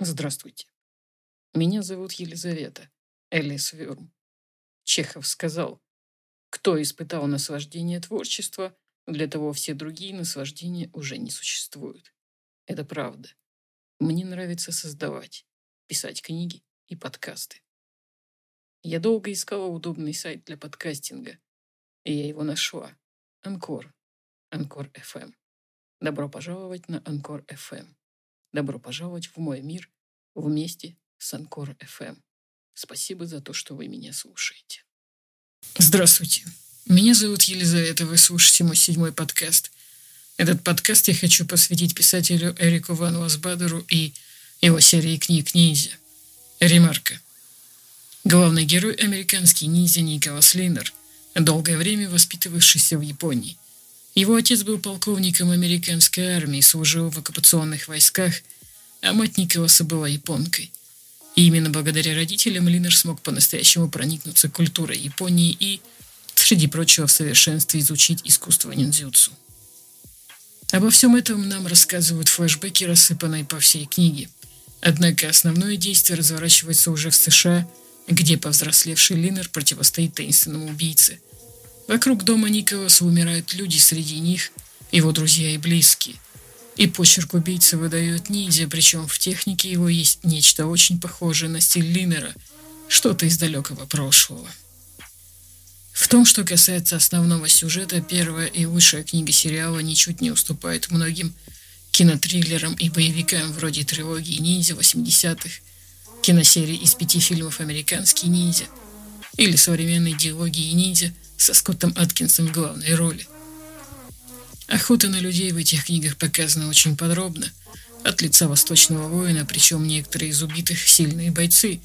Здравствуйте. Меня зовут Елизавета Элис Вюрм. Чехов сказал, кто испытал наслаждение творчества, для того все другие наслаждения уже не существуют. Это правда. Мне нравится создавать, писать книги и подкасты. Я долго искала удобный сайт для подкастинга, и я его нашла. Анкор. Анкор FM. Добро пожаловать на Анкор FM. Добро пожаловать в мой мир вместе с Анкор FM. Спасибо за то, что вы меня слушаете. Здравствуйте. Меня зовут Елизавета, вы слушаете мой седьмой подкаст. Этот подкаст я хочу посвятить писателю Эрику Ван Ласбадеру и его серии книг «Ниндзя». Ремарка. Главный герой – американский ниндзя Николас Линнер, долгое время воспитывавшийся в Японии – его отец был полковником американской армии, служил в оккупационных войсках, а мать Николаса была японкой. И именно благодаря родителям Линнер смог по-настоящему проникнуться культурой Японии и, среди прочего, в совершенстве изучить искусство ниндзюцу. Обо всем этом нам рассказывают флешбеки, рассыпанные по всей книге. Однако основное действие разворачивается уже в США, где повзрослевший Линнер противостоит таинственному убийце – Вокруг дома Николаса умирают люди, среди них его друзья и близкие. И почерк убийцы выдает ниндзя, причем в технике его есть нечто очень похожее на стиль Линнера, что-то из далекого прошлого. В том, что касается основного сюжета, первая и лучшая книга сериала ничуть не уступает многим кинотриллерам и боевикам вроде трилогии «Ниндзя» 80-х, киносерии из пяти фильмов «Американский ниндзя» или современной диалогии «Ниндзя» со Скоттом Аткинсом в главной роли. Охота на людей в этих книгах показана очень подробно, от лица восточного воина, причем некоторые из убитых сильные бойцы,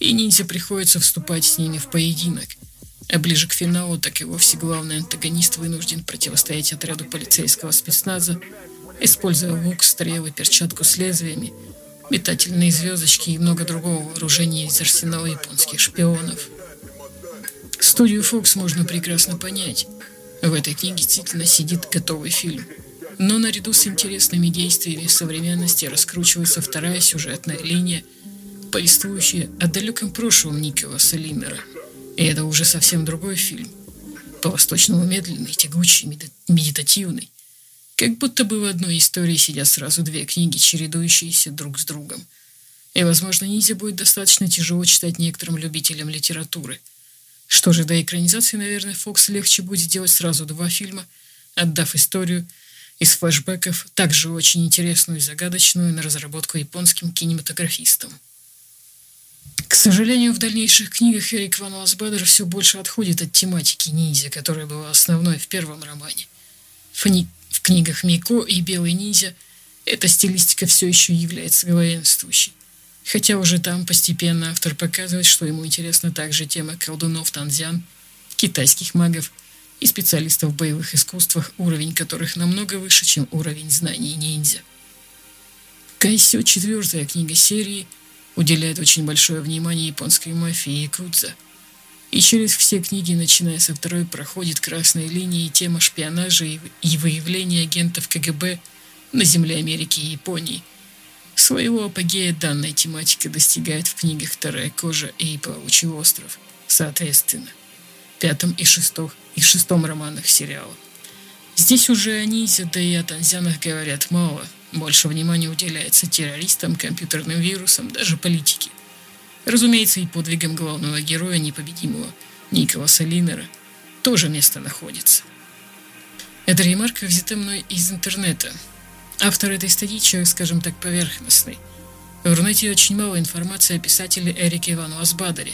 и ниндзя приходится вступать с ними в поединок. А ближе к финалу, так и вовсе главный антагонист вынужден противостоять отряду полицейского спецназа, используя лук, стрелы, перчатку с лезвиями, метательные звездочки и много другого вооружения из арсенала японских шпионов – Студию Fox можно прекрасно понять. В этой книге действительно сидит готовый фильм. Но наряду с интересными действиями в современности раскручивается вторая сюжетная линия, повествующая о далеком прошлом Николаса Линнера. И это уже совсем другой фильм. По-восточному медленный, тягучий, медитативный. Как будто бы в одной истории сидят сразу две книги, чередующиеся друг с другом. И, возможно, ниндзя будет достаточно тяжело читать некоторым любителям литературы – что же, до экранизации, наверное, Фокс легче будет делать сразу два фильма, отдав историю из флэшбэков, также очень интересную и загадочную, на разработку японским кинематографистам. К сожалению, в дальнейших книгах Эрик Ван Ласбадер все больше отходит от тематики ниндзя, которая была основной в первом романе. В, ни... в книгах Мико и Белый ниндзя эта стилистика все еще является главенствующей. Хотя уже там постепенно автор показывает, что ему интересна также тема колдунов танзян, китайских магов и специалистов в боевых искусствах, уровень которых намного выше, чем уровень знаний ниндзя. Кайсё, четвертая книга серии, уделяет очень большое внимание японской мафии и якудза. И через все книги, начиная со второй, проходит красная линия и тема шпионажа и выявления агентов КГБ на земле Америки и Японии – Своего апогея данная тематика достигает в книгах «Вторая кожа» и «Плавучий остров», соответственно, пятом и шестом, и шестом романах сериала. Здесь уже о Низе, да и о Танзянах говорят мало. Больше внимания уделяется террористам, компьютерным вирусам, даже политике. Разумеется, и подвигам главного героя непобедимого Николаса Линнера тоже место находится. Эта ремарка взята мной из интернета – Автор этой статьи человек, скажем так, поверхностный. В интернете очень мало информации о писателе Эрике Ивану Асбадаре.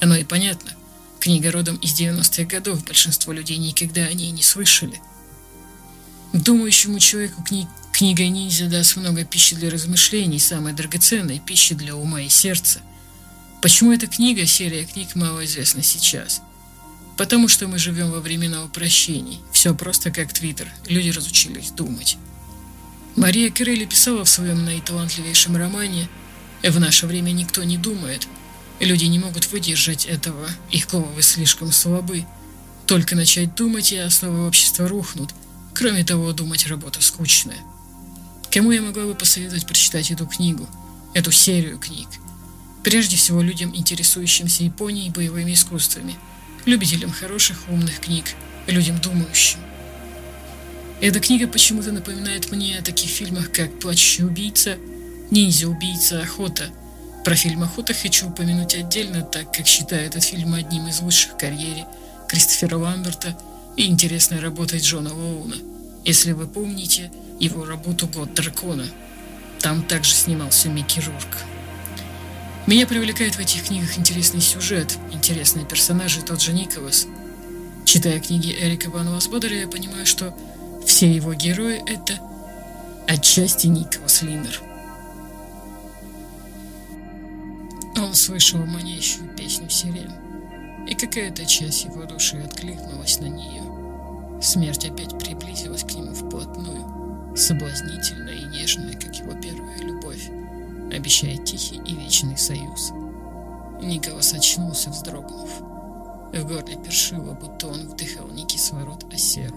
Оно и понятно. Книга родом из 90-х годов, большинство людей никогда о ней не слышали. Думающему человеку кни книга ниндзя даст много пищи для размышлений, самой драгоценной пищи для ума и сердца. Почему эта книга, серия книг, мало известна сейчас? Потому что мы живем во времена упрощений. Все просто как Твиттер. Люди разучились думать. Мария Керелли писала в своем наиталантливейшем романе «В наше время никто не думает. Люди не могут выдержать этого, их головы слишком слабы. Только начать думать, и основы общества рухнут. Кроме того, думать работа скучная». Кому я могла бы посоветовать прочитать эту книгу? эту серию книг. Прежде всего людям, интересующимся Японией и боевыми искусствами, любителям хороших, умных книг, людям думающим. Эта книга почему-то напоминает мне о таких фильмах, как «Плачущий убийца», «Ниндзя-убийца», «Охота». Про фильм «Охота» хочу упомянуть отдельно, так как считаю этот фильм одним из лучших в карьере Кристофера Ламберта и интересной работой Джона Лоуна. Если вы помните его работу «Год дракона», там также снимался Микки Рурк. Меня привлекает в этих книгах интересный сюжет, интересные персонажи, тот же Николас. Читая книги Эрика Ван Васбодера, я понимаю, что все его герои — это отчасти Николас Линнер. Он слышал манящую песню сирен, и какая-то часть его души откликнулась на нее. Смерть опять приблизилась к нему вплотную, соблазнительная и нежная, как его первая любовь, обещая тихий и вечный союз. Николас очнулся, вздрогнув. В горле першило, будто он вдыхал не кислород, а серу.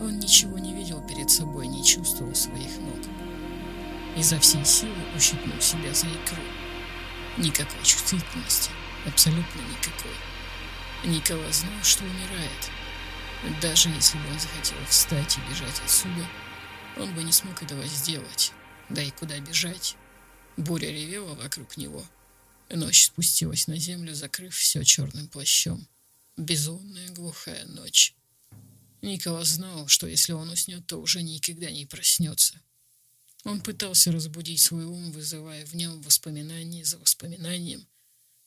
Он ничего не видел перед собой, не чувствовал своих ног. Изо всей силы ущипнул себя за икру. Никакой чувствительности, абсолютно никакой. Николас знал, что умирает. Даже если бы он захотел встать и бежать отсюда, он бы не смог этого сделать. Да и куда бежать? Буря ревела вокруг него. Ночь спустилась на землю, закрыв все черным плащом. Безумная глухая ночь. Николас знал, что если он уснет, то уже никогда не проснется. Он пытался разбудить свой ум, вызывая в нем воспоминания за воспоминанием,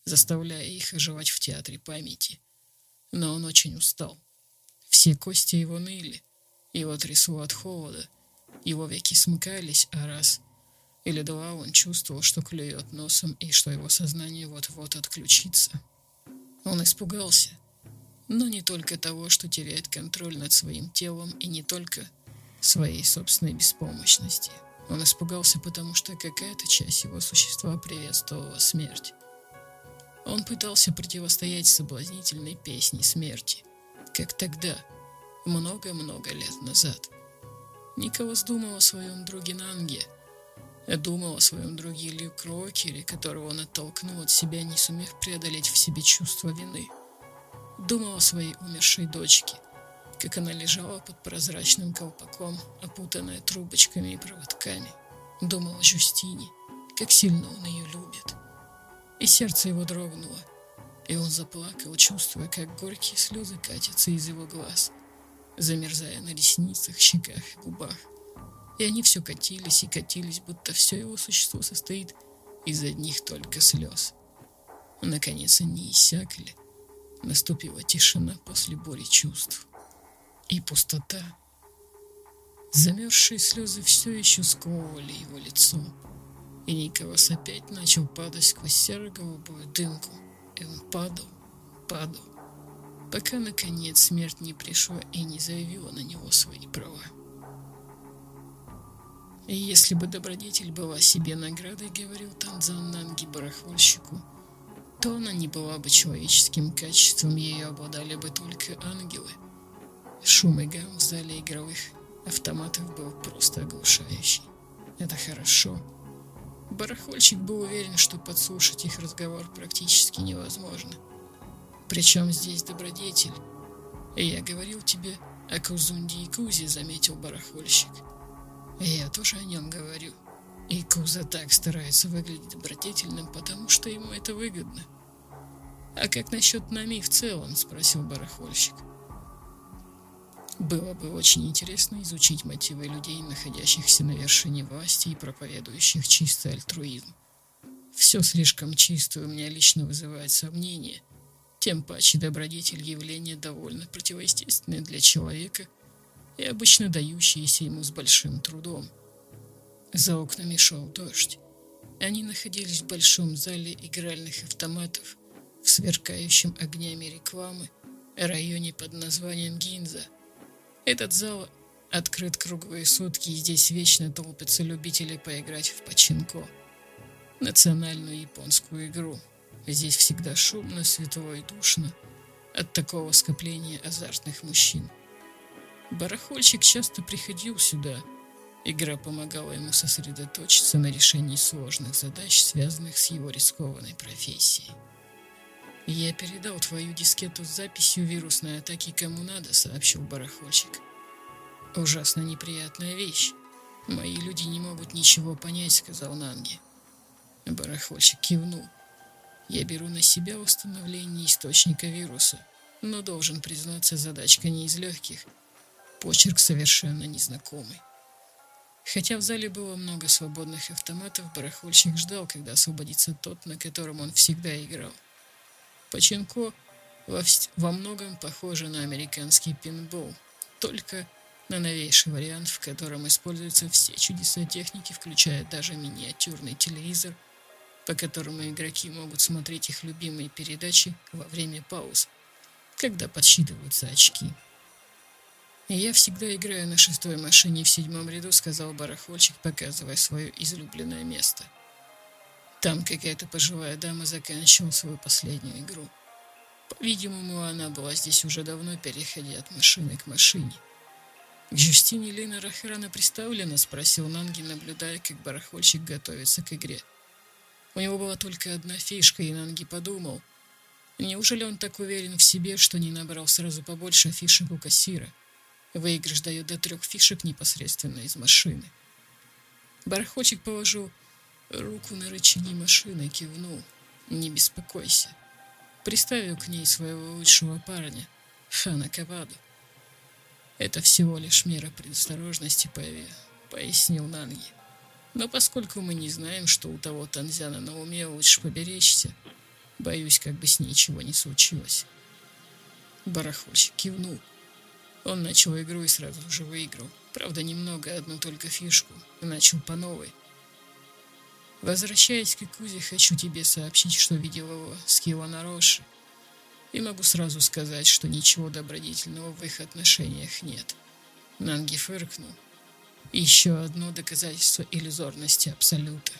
заставляя их оживать в театре памяти. Но он очень устал. Все кости его ныли, его трясло от холода, его веки смыкались, а раз или два он чувствовал, что клюет носом и что его сознание вот-вот отключится. Он испугался, но не только того, что теряет контроль над своим телом, и не только своей собственной беспомощности. Он испугался, потому что какая-то часть его существа приветствовала смерть. Он пытался противостоять соблазнительной песне смерти, как тогда, много-много лет назад. Николас думал о своем друге Нанге, думал о своем друге Лью Крокере, которого он оттолкнул от себя, не сумев преодолеть в себе чувство вины – Думал о своей умершей дочке, как она лежала под прозрачным колпаком, опутанная трубочками и проводками. Думал о Жюстине, как сильно он ее любит. И сердце его дрогнуло, и он заплакал, чувствуя, как горькие слезы катятся из его глаз, замерзая на ресницах, щеках и губах. И они все катились и катились, будто все его существо состоит из одних только слез. Наконец они иссякли, Наступила тишина после бури чувств. И пустота. Замерзшие слезы все еще сковывали его лицо. И Николас опять начал падать сквозь серо-голубую дымку. И он падал, падал, пока, наконец, смерть не пришла и не заявила на него свои права. И если бы добродетель была себе наградой, говорил Танзан Нанги барахольщику, то она не была бы человеческим качеством, ею обладали бы только ангелы. Шум и гам в зале игровых автоматов был просто оглушающий. Это хорошо. Барахольщик был уверен, что подслушать их разговор практически невозможно. Причем здесь добродетель. Я говорил тебе о Кузунде и Кузе, заметил барахольщик. Я тоже о нем говорю. И Куза так старается выглядеть добродетельным, потому что ему это выгодно. «А как насчет нами в целом?» – спросил барахольщик. Было бы очень интересно изучить мотивы людей, находящихся на вершине власти и проповедующих чистый альтруизм. Все слишком чисто у меня лично вызывает сомнения. Тем паче добродетель явление довольно противоестественное для человека и обычно дающееся ему с большим трудом – за окнами шел дождь. Они находились в большом зале игральных автоматов в сверкающем огнями рекламы районе под названием Гинза. Этот зал открыт круглые сутки, и здесь вечно толпятся любители поиграть в починко. Национальную японскую игру. Здесь всегда шумно, светло и душно от такого скопления азартных мужчин. Барахольщик часто приходил сюда – Игра помогала ему сосредоточиться на решении сложных задач, связанных с его рискованной профессией. «Я передал твою дискету с записью вирусной атаки кому надо», — сообщил барахольщик. «Ужасно неприятная вещь. Мои люди не могут ничего понять», — сказал Нанги. Барахольщик кивнул. «Я беру на себя установление источника вируса, но должен признаться, задачка не из легких. Почерк совершенно незнакомый». Хотя в зале было много свободных автоматов, барахольщик ждал, когда освободится тот, на котором он всегда играл. Починко во, во многом похоже на американский пинбол, только на новейший вариант, в котором используются все чудеса техники, включая даже миниатюрный телевизор, по которому игроки могут смотреть их любимые передачи во время пауз, когда подсчитываются очки. «Я всегда играю на шестой машине в седьмом ряду», — сказал барахольщик, показывая свое излюбленное место — там какая-то пожилая дама заканчивала свою последнюю игру. По-видимому, она была здесь уже давно, переходя от машины к машине. «К Жюстине Линер охрана представлена?» — спросил Нанги, наблюдая, как барахольщик готовится к игре. У него была только одна фишка, и Нанги подумал, неужели он так уверен в себе, что не набрал сразу побольше фишек у кассира? Выигрыш дает до трех фишек непосредственно из машины. Барахольщик положил руку на рычаги машины, кивнул. «Не беспокойся». Приставил к ней своего лучшего парня, Хана Каваду. «Это всего лишь мера предосторожности, Пэви», — пояснил Нанги. «Но поскольку мы не знаем, что у того Танзяна на уме, лучше поберечься. Боюсь, как бы с ней чего не случилось». Барахольщик кивнул. Он начал игру и сразу же выиграл. Правда, немного, одну только фишку. Начал по новой. Возвращаясь к Икузе, хочу тебе сообщить, что видел его с Киона Роши. И могу сразу сказать, что ничего добродетельного в их отношениях нет. Нанги фыркнул. Еще одно доказательство иллюзорности Абсолюта.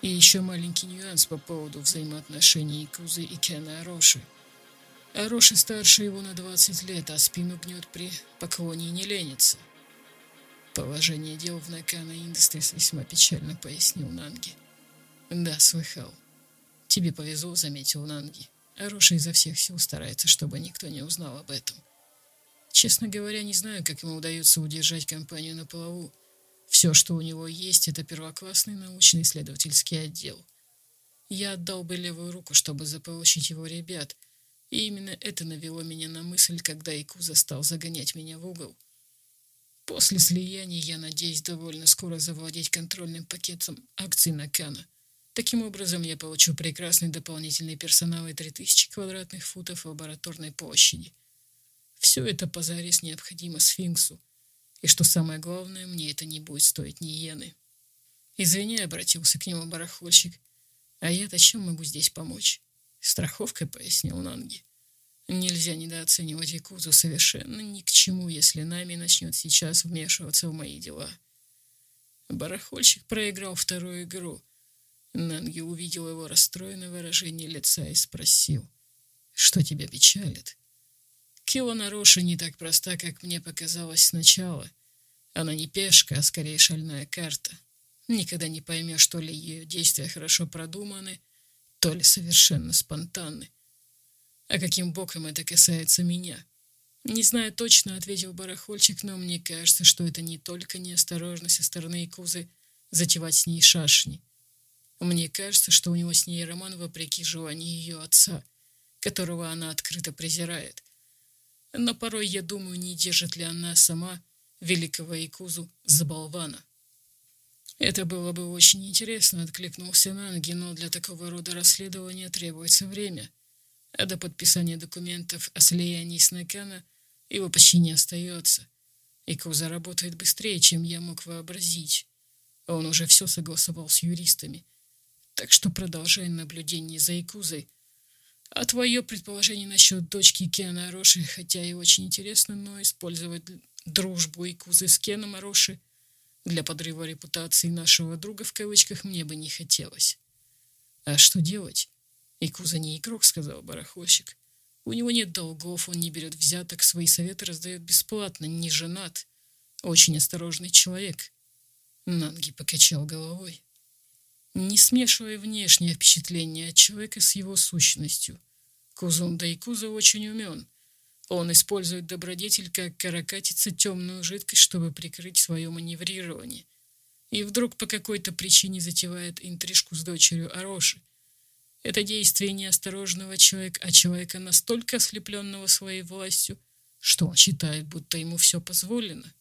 И еще маленький нюанс по поводу взаимоотношений Икузы и Кена Ароши. Ароши старше его на 20 лет, а спину гнет при поклоне и не ленится. Положение дел в Накана Industries весьма печально, пояснил Нанги. «Да, слыхал. Тебе повезло», — заметил Нанги. Ароша изо всех сил старается, чтобы никто не узнал об этом. Честно говоря, не знаю, как ему удается удержать компанию на плаву. Все, что у него есть, это первоклассный научно-исследовательский отдел. Я отдал бы левую руку, чтобы заполучить его ребят, и именно это навело меня на мысль, когда Икуза стал загонять меня в угол. После слияния я надеюсь довольно скоро завладеть контрольным пакетом акций Накана. Таким образом, я получу прекрасный дополнительный персонал и 3000 квадратных футов лабораторной площади. Все это позарез необходимо сфинксу. И что самое главное, мне это не будет стоить ни иены. Извини, обратился к нему барахольщик. А я-то чем могу здесь помочь? Страховкой, пояснил Нанги. Нельзя недооценивать Якузу совершенно ни к чему, если Нами начнет сейчас вмешиваться в мои дела. Барахольщик проиграл вторую игру — Нанги увидел его расстроенное выражение лица и спросил, «Что тебя печалит?» Кила Нароша не так проста, как мне показалось сначала. Она не пешка, а скорее шальная карта. Никогда не поймешь, то ли ее действия хорошо продуманы, то ли совершенно спонтанны. А каким боком это касается меня? Не знаю точно, ответил барахольчик, но мне кажется, что это не только неосторожность со стороны Икузы затевать с ней шашни. Мне кажется, что у него с ней роман вопреки желанию ее отца, которого она открыто презирает. Но порой я думаю, не держит ли она сама великого Якузу за болвана. Это было бы очень интересно, откликнулся Нанги, но для такого рода расследования требуется время. А до подписания документов о слиянии с Накана его почти не остается. Икуза работает быстрее, чем я мог вообразить. Он уже все согласовал с юристами. Так что продолжай наблюдение за Якузой. А твое предположение насчет дочки Кена Ароши, хотя и очень интересно, но использовать дружбу Якузы с Кеном Ароши для подрыва репутации нашего друга в кавычках мне бы не хотелось. А что делать? Якуза не игрок, сказал барахольщик. У него нет долгов, он не берет взяток, свои советы раздает бесплатно, не женат. Очень осторожный человек. Нанги покачал головой. Не смешивая внешнее впечатление от человека с его сущностью. Кузун Дайкуза очень умен. Он использует добродетель как каракатица темную жидкость, чтобы прикрыть свое маневрирование. И вдруг по какой-то причине затевает интрижку с дочерью Ароши. Это действие неосторожного человека, а человека настолько ослепленного своей властью, что он считает, будто ему все позволено.